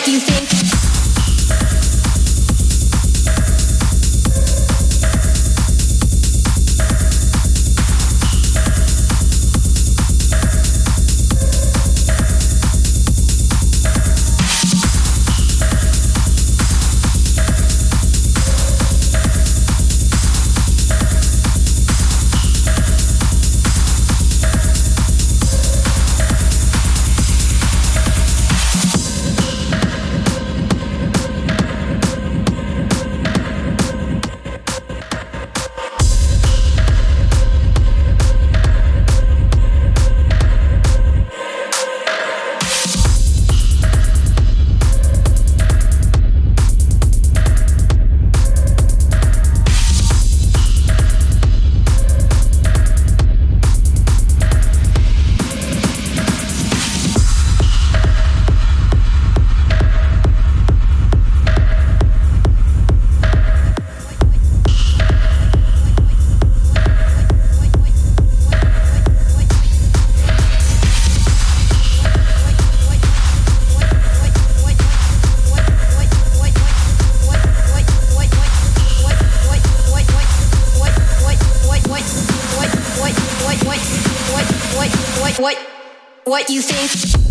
what you face.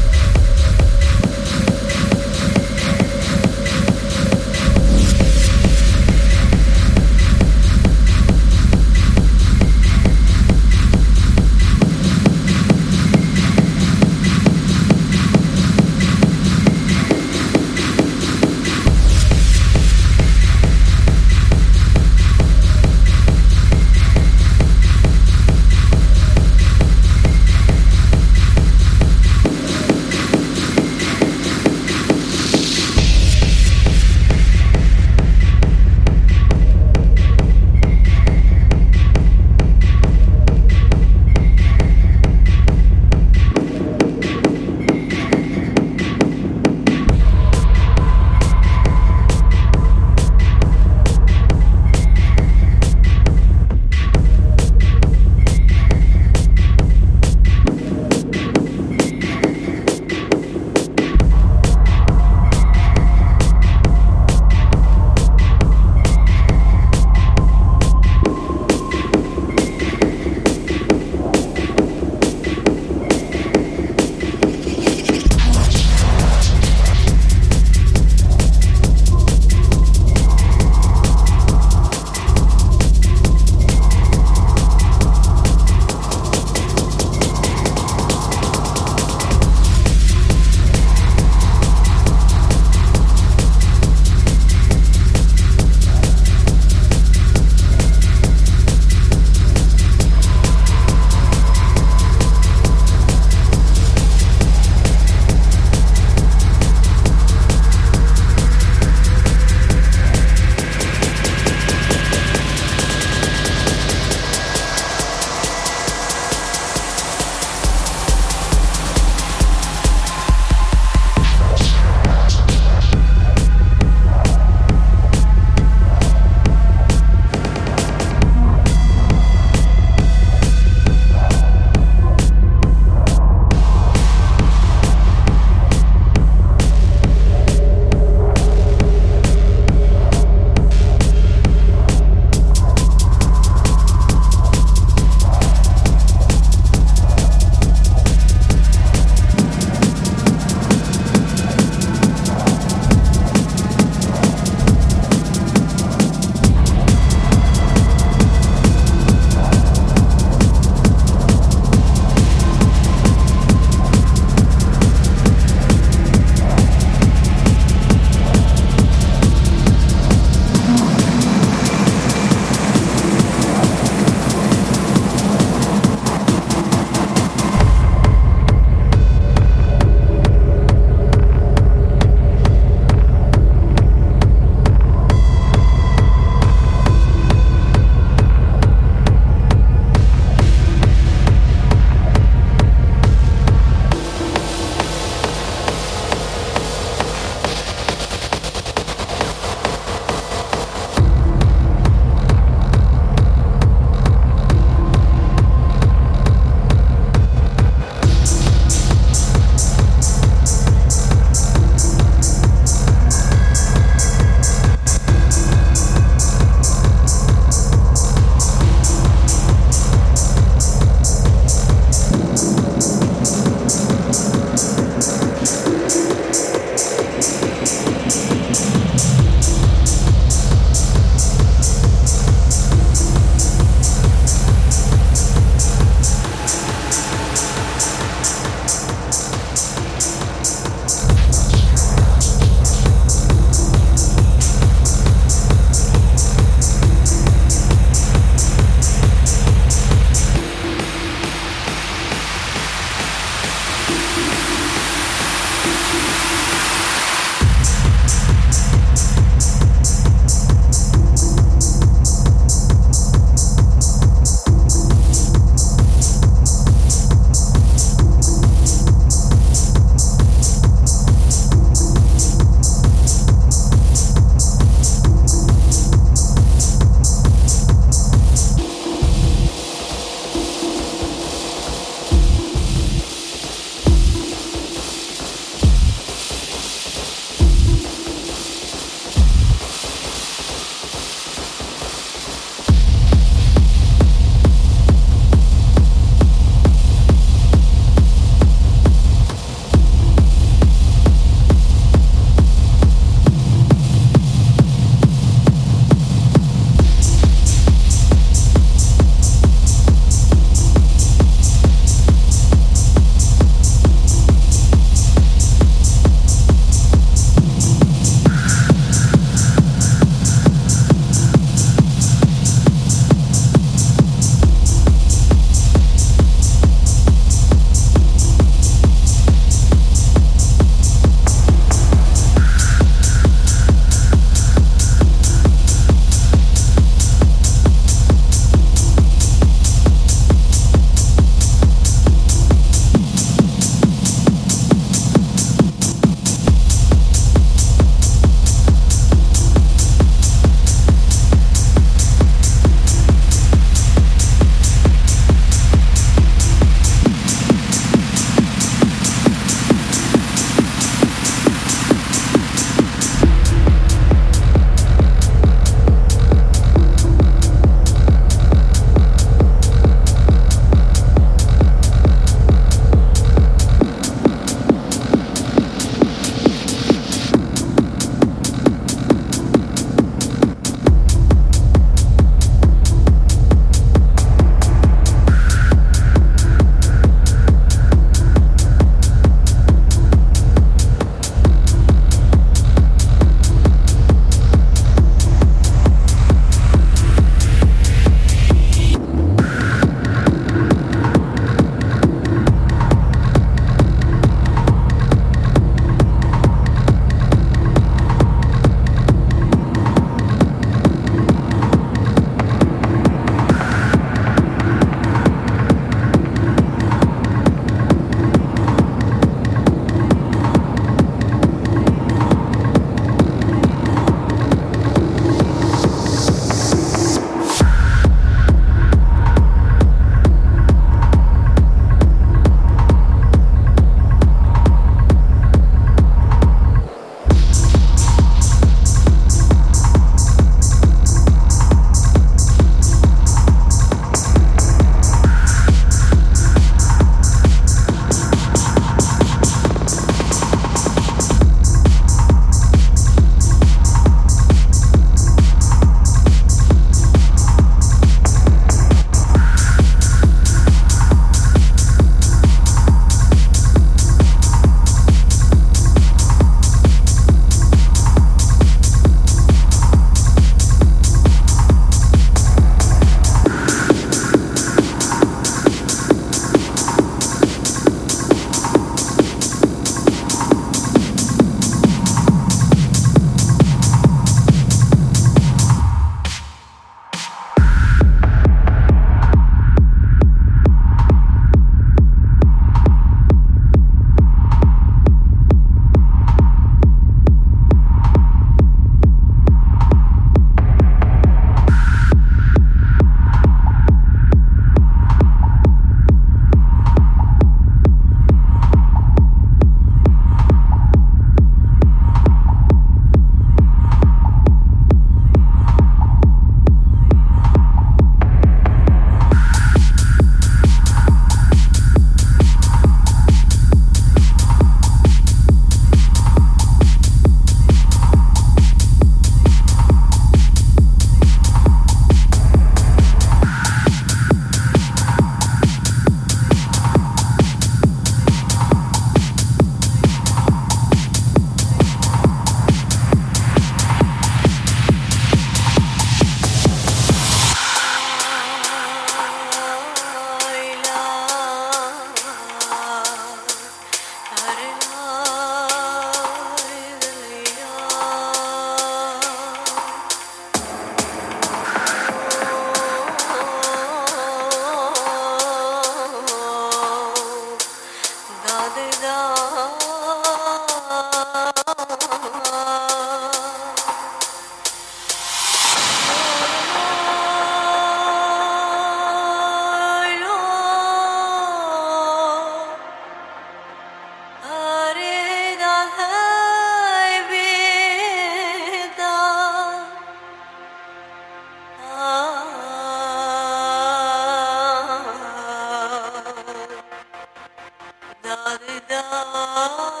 Da